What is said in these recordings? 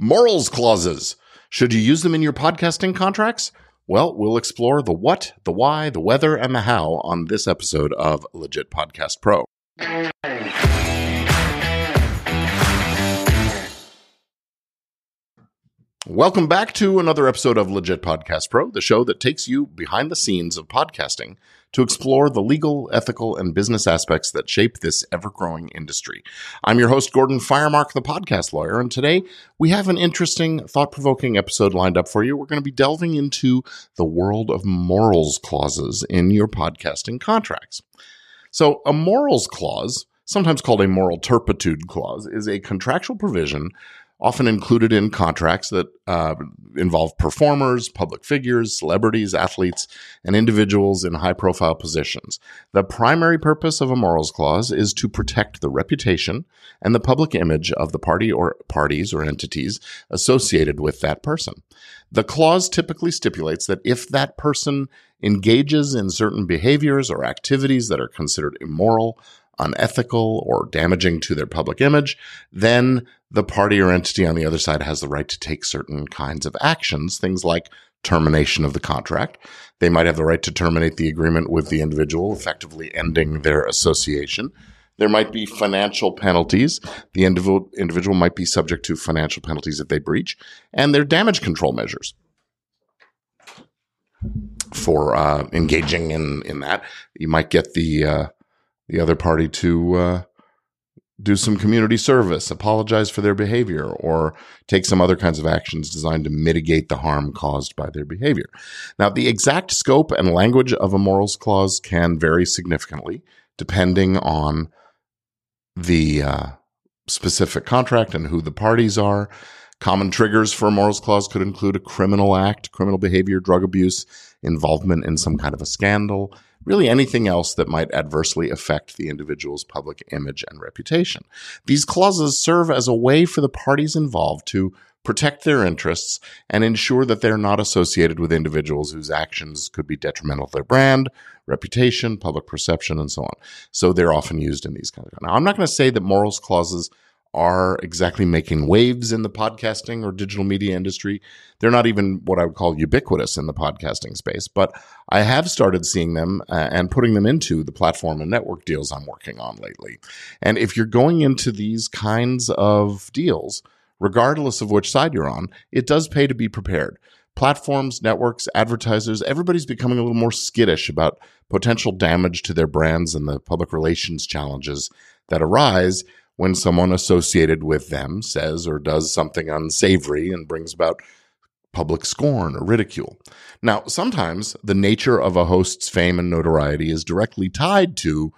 Morals clauses. Should you use them in your podcasting contracts? Well, we'll explore the what, the why, the whether, and the how on this episode of Legit Podcast Pro. Welcome back to another episode of Legit Podcast Pro, the show that takes you behind the scenes of podcasting to explore the legal, ethical, and business aspects that shape this ever growing industry. I'm your host, Gordon Firemark, the podcast lawyer, and today we have an interesting, thought provoking episode lined up for you. We're going to be delving into the world of morals clauses in your podcasting contracts. So, a morals clause, sometimes called a moral turpitude clause, is a contractual provision often included in contracts that uh, involve performers, public figures, celebrities, athletes, and individuals in high profile positions. The primary purpose of a morals clause is to protect the reputation and the public image of the party or parties or entities associated with that person. The clause typically stipulates that if that person engages in certain behaviors or activities that are considered immoral, unethical, or damaging to their public image, then the party or entity on the other side has the right to take certain kinds of actions, things like termination of the contract. They might have the right to terminate the agreement with the individual, effectively ending their association. There might be financial penalties. The individual, might be subject to financial penalties if they breach, and there are damage control measures for uh, engaging in in that. You might get the uh, the other party to uh, do some community service, apologize for their behavior, or take some other kinds of actions designed to mitigate the harm caused by their behavior. Now, the exact scope and language of a morals clause can vary significantly depending on the uh, specific contract and who the parties are. Common triggers for a morals clause could include a criminal act, criminal behavior, drug abuse, involvement in some kind of a scandal, really anything else that might adversely affect the individual's public image and reputation. These clauses serve as a way for the parties involved to protect their interests and ensure that they're not associated with individuals whose actions could be detrimental to their brand, reputation, public perception, and so on. So they're often used in these kinds of. Now, I'm not going to say that morals clauses are exactly making waves in the podcasting or digital media industry. They're not even what I would call ubiquitous in the podcasting space, but I have started seeing them uh, and putting them into the platform and network deals I'm working on lately. And if you're going into these kinds of deals, regardless of which side you're on, it does pay to be prepared. Platforms, networks, advertisers, everybody's becoming a little more skittish about potential damage to their brands and the public relations challenges that arise when someone associated with them says or does something unsavory and brings about public scorn or ridicule. Now, sometimes the nature of a host's fame and notoriety is directly tied to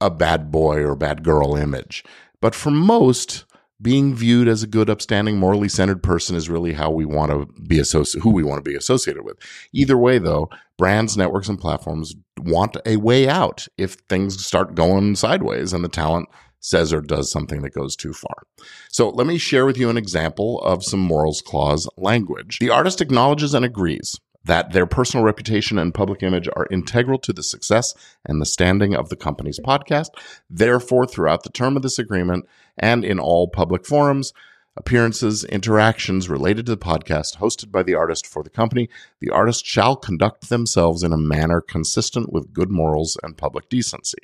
a bad boy or bad girl image. But for most, being viewed as a good, upstanding, morally centered person is really how we want to be associated, who we want to be associated with. Either way, though, brands, networks, and platforms want a way out if things start going sideways and the talent says or does something that goes too far. So let me share with you an example of some morals clause language. The artist acknowledges and agrees that their personal reputation and public image are integral to the success and the standing of the company's podcast. Therefore, throughout the term of this agreement and in all public forums, appearances, interactions related to the podcast hosted by the artist for the company, the artist shall conduct themselves in a manner consistent with good morals and public decency.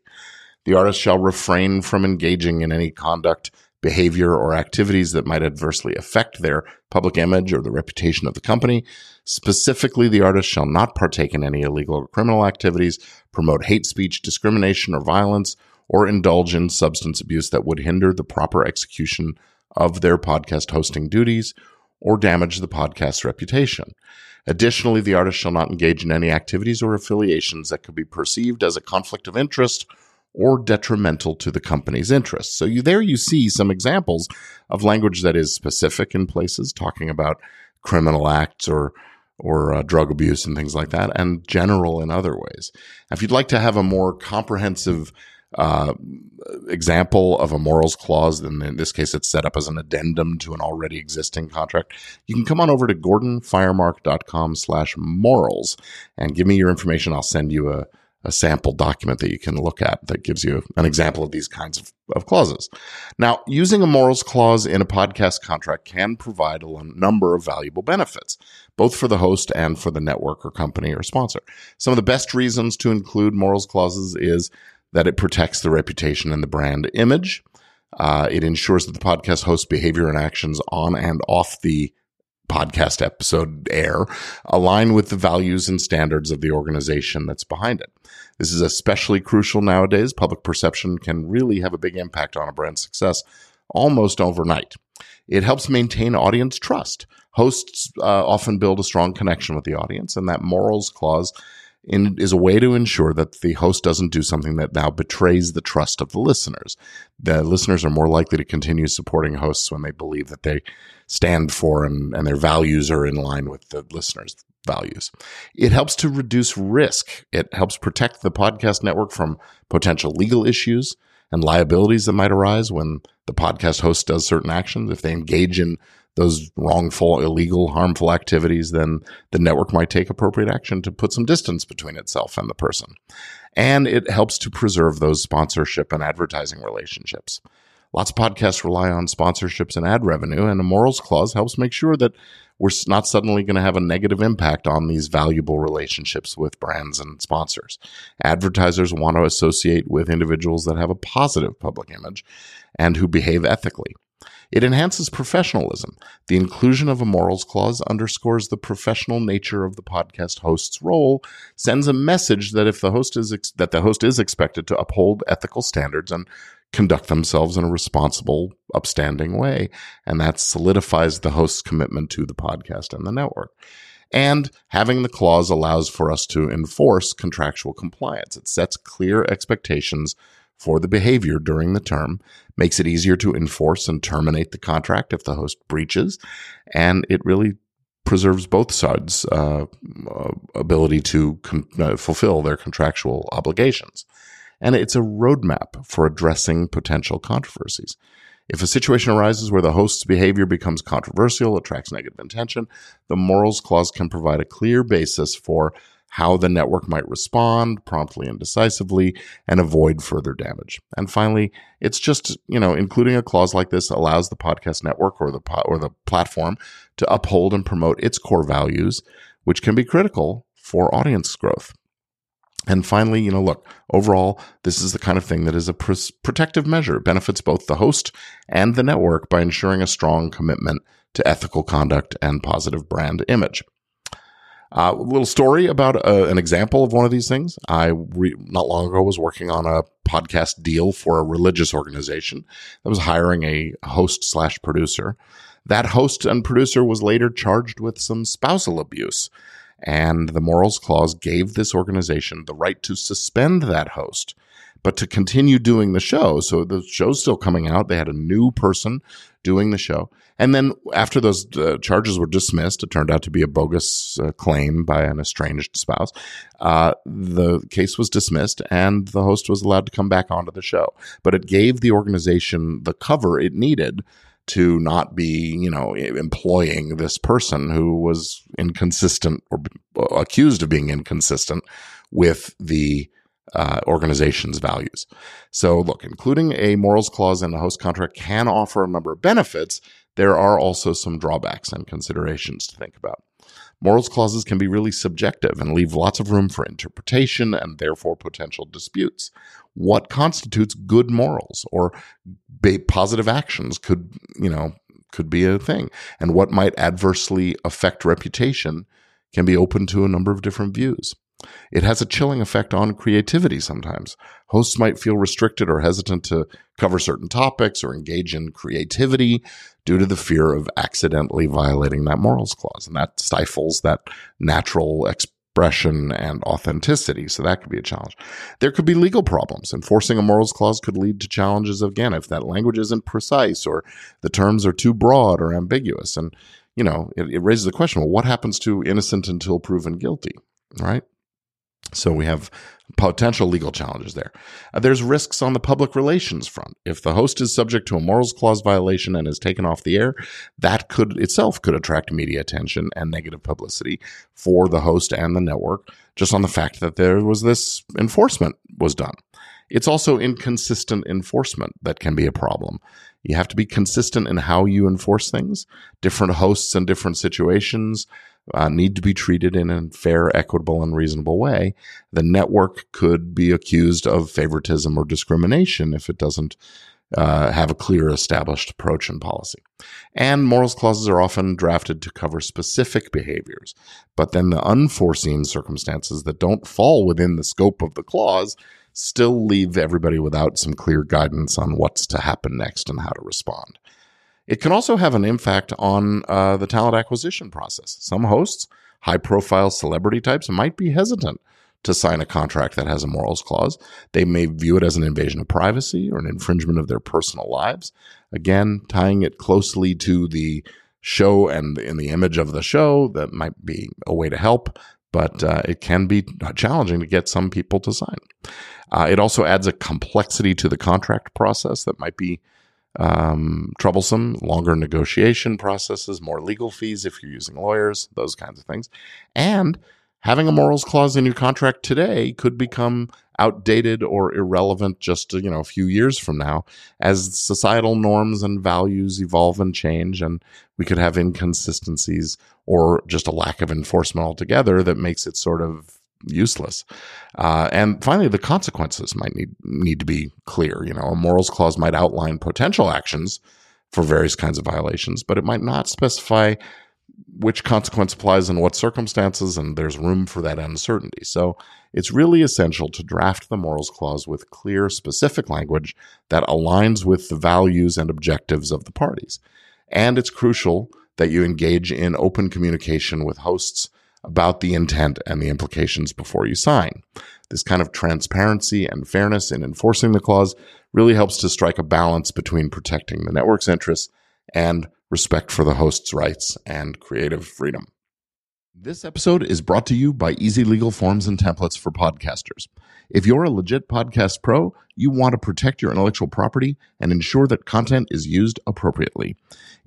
The artist shall refrain from engaging in any conduct, behavior, or activities that might adversely affect their public image or the reputation of the company. Specifically, the artist shall not partake in any illegal or criminal activities, promote hate speech, discrimination, or violence, or indulge in substance abuse that would hinder the proper execution of their podcast hosting duties or damage the podcast's reputation. Additionally, the artist shall not engage in any activities or affiliations that could be perceived as a conflict of interest or detrimental to the company's interests. So you, there you see some examples of language that is specific in places, talking about criminal acts or or uh, drug abuse and things like that, and general in other ways. If you'd like to have a more comprehensive uh, example of a morals clause, then in this case it's set up as an addendum to an already existing contract, you can come on over to gordonfiremark.com slash morals and give me your information. I'll send you a a sample document that you can look at that gives you an example of these kinds of, of clauses. Now, using a morals clause in a podcast contract can provide a number of valuable benefits, both for the host and for the network or company or sponsor. Some of the best reasons to include morals clauses is that it protects the reputation and the brand image. Uh, it ensures that the podcast host's behavior and actions on and off the podcast episode air align with the values and standards of the organization that's behind it. This is especially crucial nowadays. Public perception can really have a big impact on a brand's success almost overnight. It helps maintain audience trust. Hosts uh, often build a strong connection with the audience, and that morals clause in, is a way to ensure that the host doesn't do something that now betrays the trust of the listeners. The listeners are more likely to continue supporting hosts when they believe that they stand for and, and their values are in line with the listeners' values. It helps to reduce risk. It helps protect the podcast network from potential legal issues and liabilities that might arise when the podcast host does certain actions. If they engage in those wrongful, illegal, harmful activities, then the network might take appropriate action to put some distance between itself and the person. And it helps to preserve those sponsorship and advertising relationships. Lots of podcasts rely on sponsorships and ad revenue, and a morals clause helps make sure that we're not suddenly going to have a negative impact on these valuable relationships with brands and sponsors. Advertisers want to associate with individuals that have a positive public image and who behave ethically. It enhances professionalism. The inclusion of a morals clause underscores the professional nature of the podcast host's role, sends a message that if the host is ex- that the host is expected to uphold ethical standards and conduct themselves in a responsible, upstanding way, and that solidifies the host's commitment to the podcast and the network. And having the clause allows for us to enforce contractual compliance. It sets clear expectations for the behavior during the term, makes it easier to enforce and terminate the contract if the host breaches, and it really preserves both sides' uh, uh, ability to uh, fulfill their contractual obligations. And it's a roadmap for addressing potential controversies. If a situation arises where the host's behavior becomes controversial, attracts negative attention, the morals clause can provide a clear basis for how the network might respond promptly and decisively and avoid further damage. And finally, it's just, you know, including a clause like this allows the podcast network or the po- or the platform to uphold and promote its core values, which can be critical for audience growth. And finally, you know, look, overall, this is the kind of thing that is a pr- protective measure. It benefits both the host and the network by ensuring a strong commitment to ethical conduct and positive brand image. Uh, a little story about uh, an example of one of these things. I re- not long ago was working on a podcast deal for a religious organization that was hiring a host slash producer. That host and producer was later charged with some spousal abuse. And the morals clause gave this organization the right to suspend that host, but to continue doing the show. So the show's still coming out. They had a new person doing the show. And then after those uh, charges were dismissed, it turned out to be a bogus uh, claim by an estranged spouse. Uh, the case was dismissed and the host was allowed to come back onto the show. But it gave the organization the cover it needed to not be, you know, employing this person who was inconsistent or accused of being inconsistent with the uh, organization's values. So, look, including a morals clause in a host contract can offer a number of benefits. There are also some drawbacks and considerations to think about. Morals clauses can be really subjective and leave lots of room for interpretation and therefore potential disputes. What constitutes good morals or positive actions could, you know, could be a thing. And what might adversely affect reputation can be open to a number of different views. It has a chilling effect on creativity sometimes. Hosts might feel restricted or hesitant to cover certain topics or engage in creativity due to the fear of accidentally violating that morals clause. And that stifles that natural expression and authenticity. So that could be a challenge. There could be legal problems. Enforcing a morals clause could lead to challenges again if that language isn't precise or the terms are too broad or ambiguous. And, you know, it, it raises the question well, what happens to innocent until proven guilty? Right? So we have potential legal challenges there. Uh, there's risks on the public relations front. If the host is subject to a morals clause violation and is taken off the air, that could itself could attract media attention and negative publicity for the host and the network just on the fact that there was this enforcement was done. It's also inconsistent enforcement that can be a problem. You have to be consistent in how you enforce things. Different hosts and different situations uh, need to be treated in a fair, equitable, and reasonable way. The network could be accused of favoritism or discrimination if it doesn't uh, have a clear established approach and policy. And morals clauses are often drafted to cover specific behaviors, but then the unforeseen circumstances that don't fall within the scope of the clause still leave everybody without some clear guidance on what's to happen next and how to respond. It can also have an impact on uh, the talent acquisition process. Some hosts, high profile celebrity types, might be hesitant to sign a contract that has a morals clause. They may view it as an invasion of privacy or an infringement of their personal lives. Again, tying it closely to the show and in the image of the show, that might be a way to help, but uh, it can be challenging to get some people to sign. Uh, it also adds a complexity to the contract process that might be um, troublesome, longer negotiation processes, more legal fees if you're using lawyers, those kinds of things. And having a morals clause in your contract today could become outdated or irrelevant just you know a few years from now as societal norms and values evolve and change and we could have inconsistencies or just a lack of enforcement altogether that makes it sort of useless. Uh, and finally, the consequences might need need to be clear. You know, a morals clause might outline potential actions for various kinds of violations, but it might not specify which consequence applies in what circumstances, and there's room for that uncertainty. So it's really essential to draft the morals clause with clear, specific language that aligns with the values and objectives of the parties. And it's crucial that you engage in open communication with hosts about the intent and the implications before you sign. This kind of transparency and fairness in enforcing the clause really helps to strike a balance between protecting the network's interests and respect for the host's rights and creative freedom. This episode is brought to you by Easy Legal Forms and Templates for Podcasters. If you're a legit podcast pro, you want to protect your intellectual property and ensure that content is used appropriately.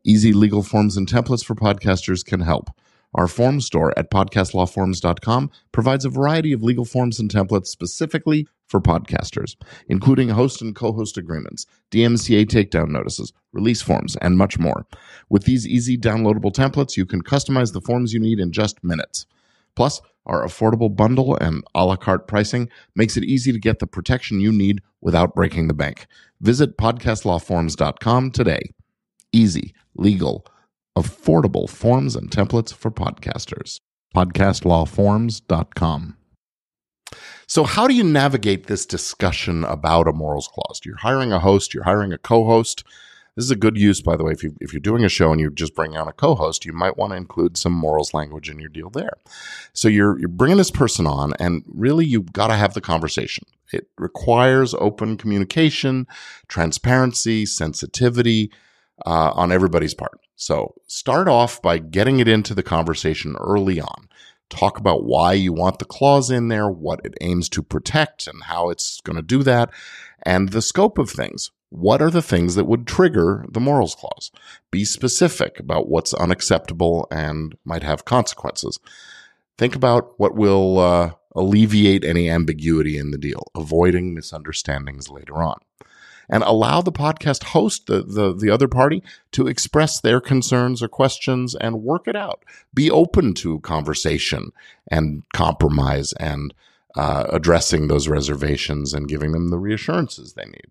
Easy Legal Forms and Templates for Podcasters can help. Our form store at podcastlawforms.com provides a variety of legal forms and templates specifically for podcasters, including host and co host agreements, DMCA takedown notices, release forms, and much more. With these easy downloadable templates, you can customize the forms you need in just minutes. Plus, our affordable bundle and a la carte pricing makes it easy to get the protection you need without breaking the bank. Visit podcastlawforms.com today. Easy, legal, affordable forms and templates for podcasters. Podcastlawforms.com. So, how do you navigate this discussion about a morals clause? You're hiring a host, you're hiring a co host. This is a good use, by the way. If, you, if you're doing a show and you just bring on a co host, you might want to include some morals language in your deal there. So, you're, you're bringing this person on, and really, you've got to have the conversation. It requires open communication, transparency, sensitivity uh, on everybody's part. So start off by getting it into the conversation early on. Talk about why you want the clause in there, what it aims to protect, and how it's going to do that, and the scope of things. What are the things that would trigger the morals clause? Be specific about what's unacceptable and might have consequences. Think about what will uh, alleviate any ambiguity in the deal, avoiding misunderstandings later on and allow the podcast host, the, the, the other party, to express their concerns or questions and work it out. Be open to conversation and compromise and uh, addressing those reservations and giving them the reassurances they need.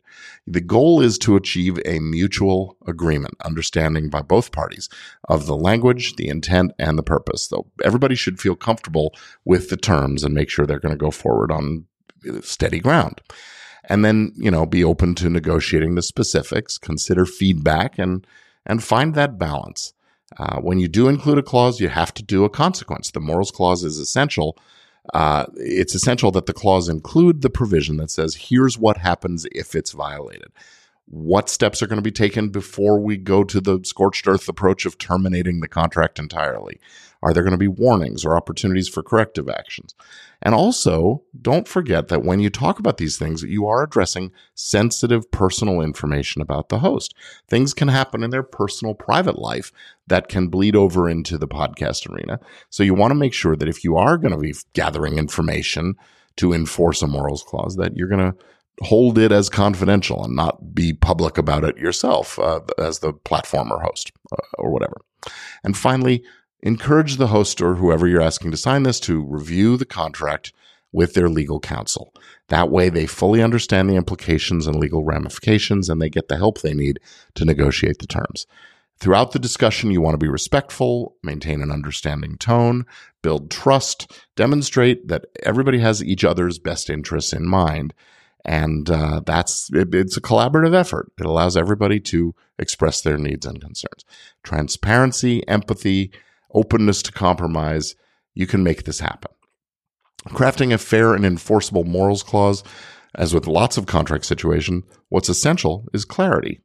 The goal is to achieve a mutual agreement, understanding by both parties of the language, the intent, and the purpose. Though everybody should feel comfortable with the terms and make sure they're going to go forward on steady ground and then you know be open to negotiating the specifics consider feedback and and find that balance. Uh, when you do include a clause you have to do a consequence. The morals clause is essential. Uh, it's essential that the clause include the provision that says here's what happens if it's violated what steps are going to be taken before we go to the scorched earth approach of terminating the contract entirely? Are there going to be warnings or opportunities for corrective actions? And also, don't forget that when you talk about these things, you are addressing sensitive personal information about the host. Things can happen in their personal private life that can bleed over into the podcast arena. So you want to make sure that if you are going to be gathering information to enforce a morals clause, that you're going to hold it as confidential and not be public about it yourself uh, as the platform or host uh, or whatever. And finally, encourage the host or whoever you're asking to sign this to review the contract with their legal counsel. That way, they fully understand the implications and legal ramifications and they get the help they need to negotiate the terms. Throughout the discussion, you want to be respectful, maintain an understanding tone, build trust, demonstrate that everybody has each other's best interests in mind. And uh, that's it, it's a collaborative effort. It allows everybody to express their needs and concerns. Transparency, empathy, openness to compromise, you can make this happen. Crafting a fair and enforceable morals clause, as with lots of contract situation, what's essential is clarity.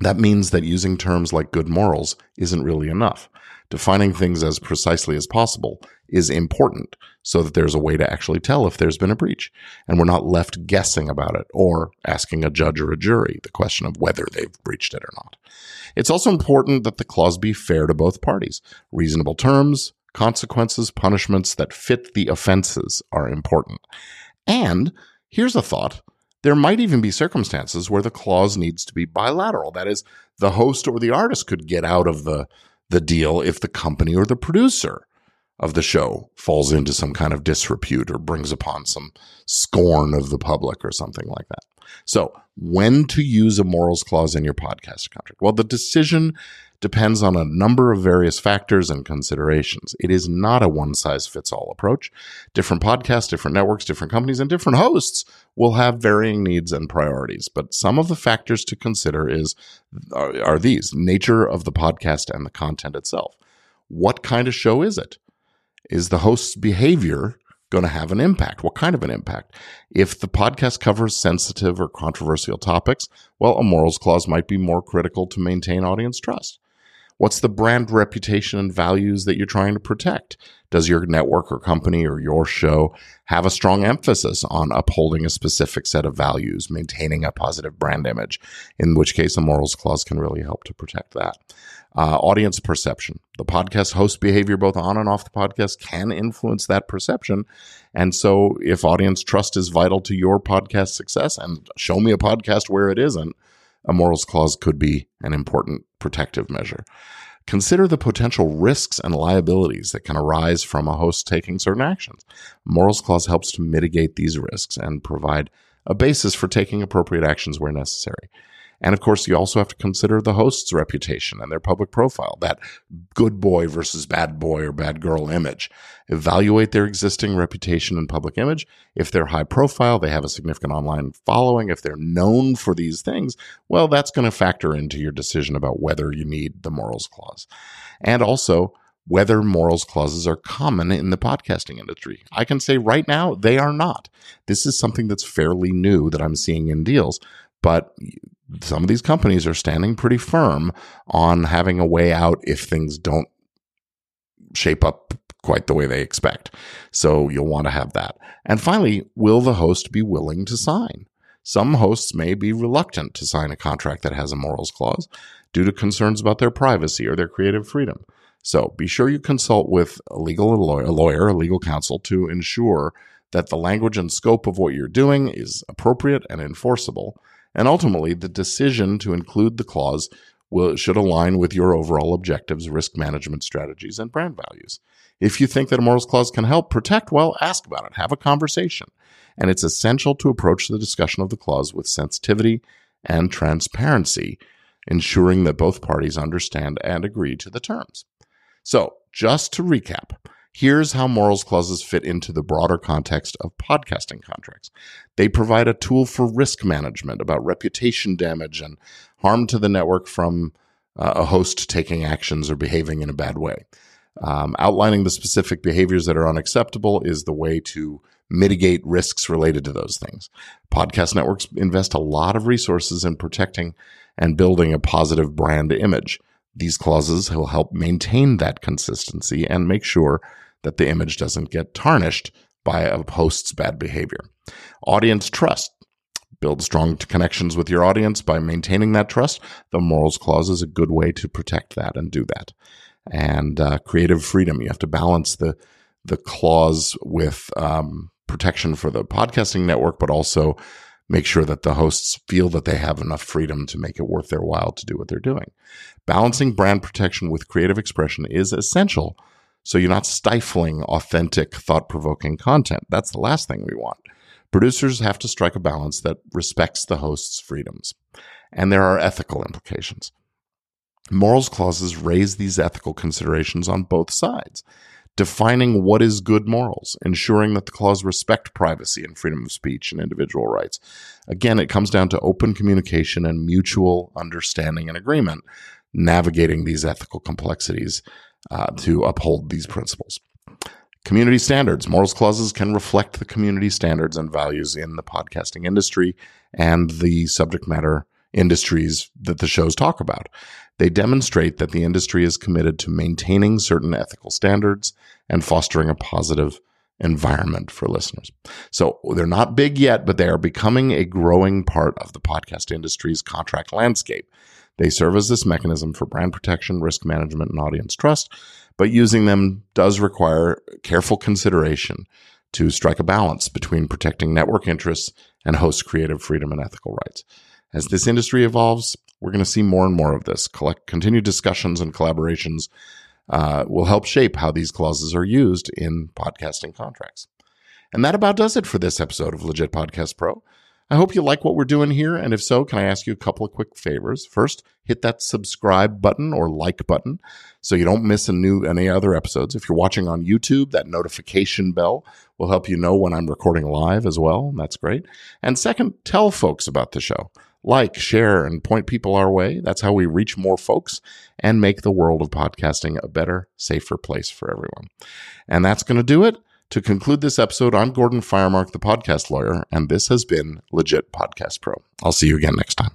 That means that using terms like good morals isn't really enough. Defining things as precisely as possible is important so that there's a way to actually tell if there's been a breach and we're not left guessing about it or asking a judge or a jury the question of whether they've breached it or not. It's also important that the clause be fair to both parties. Reasonable terms, consequences, punishments that fit the offenses are important. And here's a thought. There might even be circumstances where the clause needs to be bilateral. That is, the host or the artist could get out of the the deal if the company or the producer of the show falls into some kind of disrepute or brings upon some scorn of the public or something like that. So, when to use a morals clause in your podcast contract? Well, the decision depends on a number of various factors and considerations. It is not a one size fits all approach. Different podcasts, different networks, different companies, and different hosts will have varying needs and priorities. But some of the factors to consider is are, are these nature of the podcast and the content itself. What kind of show is it? Is the host's behavior going to have an impact? What kind of an impact? If the podcast covers sensitive or controversial topics, well, a morals clause might be more critical to maintain audience trust. What's the brand reputation and values that you're trying to protect? Does your network or company or your show have a strong emphasis on upholding a specific set of values, maintaining a positive brand image? In which case, a morals clause can really help to protect that. Uh, audience perception. The podcast host behavior, both on and off the podcast, can influence that perception. And so, if audience trust is vital to your podcast success, and show me a podcast where it isn't, a morals clause could be an important protective measure. Consider the potential risks and liabilities that can arise from a host taking certain actions. Morals clause helps to mitigate these risks and provide a basis for taking appropriate actions where necessary. And of course, you also have to consider the host's reputation and their public profile, that good boy versus bad boy or bad girl image. Evaluate their existing reputation and public image. If they're high profile, they have a significant online following, if they're known for these things, well, that's going to factor into your decision about whether you need the morals clause. And also, whether morals clauses are common in the podcasting industry. I can say right now they are not. This is something that's fairly new that I'm seeing in deals, but some of these companies are standing pretty firm on having a way out if things don't shape up quite the way they expect. So you'll want to have that. And finally, will the host be willing to sign? Some hosts may be reluctant to sign a contract that has a morals clause due to concerns about their privacy or their creative freedom. So be sure you consult with a legal lawyer, a lawyer, a legal counsel to ensure that the language and scope of what you're doing is appropriate and enforceable and ultimately, the decision to include the clause will, should align with your overall objectives, risk management strategies, and brand values. If you think that a morals clause can help protect, well, ask about it, have a conversation. And it's essential to approach the discussion of the clause with sensitivity and transparency, ensuring that both parties understand and agree to the terms. So, just to recap, Here's how morals clauses fit into the broader context of podcasting contracts. They provide a tool for risk management about reputation damage and harm to the network from uh, a host taking actions or behaving in a bad way. Um, outlining the specific behaviors that are unacceptable is the way to mitigate risks related to those things. Podcast networks invest a lot of resources in protecting and building a positive brand image. These clauses will help maintain that consistency and make sure that the image doesn't get tarnished by a host's bad behavior. Audience trust. Build strong connections with your audience by maintaining that trust. The morals clause is a good way to protect that and do that. And uh, creative freedom. You have to balance the the clause with um, protection for the podcasting network, but also make sure that the hosts feel that they have enough freedom to make it worth their while to do what they're doing. Balancing brand protection with creative expression is essential so you're not stifling authentic, thought provoking content. That's the last thing we want. Producers have to strike a balance that respects the host's freedoms. And there are ethical implications. Morals clauses raise these ethical considerations on both sides defining what is good morals, ensuring that the clause respect privacy and freedom of speech and individual rights. Again, it comes down to open communication and mutual understanding and agreement, navigating these ethical complexities uh, to uphold these principles. Community standards. Morals clauses can reflect the community standards and values in the podcasting industry and the subject matter industries that the shows talk about. They demonstrate that the industry is committed to maintaining certain ethical standards and fostering a positive environment for listeners. So they're not big yet, but they are becoming a growing part of the podcast industry's contract landscape. They serve as this mechanism for brand protection, risk management, and audience trust, but using them does require careful consideration to strike a balance between protecting network interests and host creative freedom and ethical rights. As this industry evolves, we're going to see more and more of this. Collect, continued discussions and collaborations uh, will help shape how these clauses are used in podcasting contracts. And that about does it for this episode of Legit Podcast Pro. I hope you like what we're doing here. And if so, can I ask you a couple of quick favors? First, hit that subscribe button or like button so you don't miss a new any other episodes. If you're watching on YouTube, that notification bell will help you know when I'm recording live as well. That's great. And second, tell folks about the show. Like, share, and point people our way. That's how we reach more folks and make the world of podcasting a better, safer place for everyone. And that's going to do it. To conclude this episode, I'm Gordon Firemark, the podcast lawyer, and this has been Legit Podcast Pro. I'll see you again next time.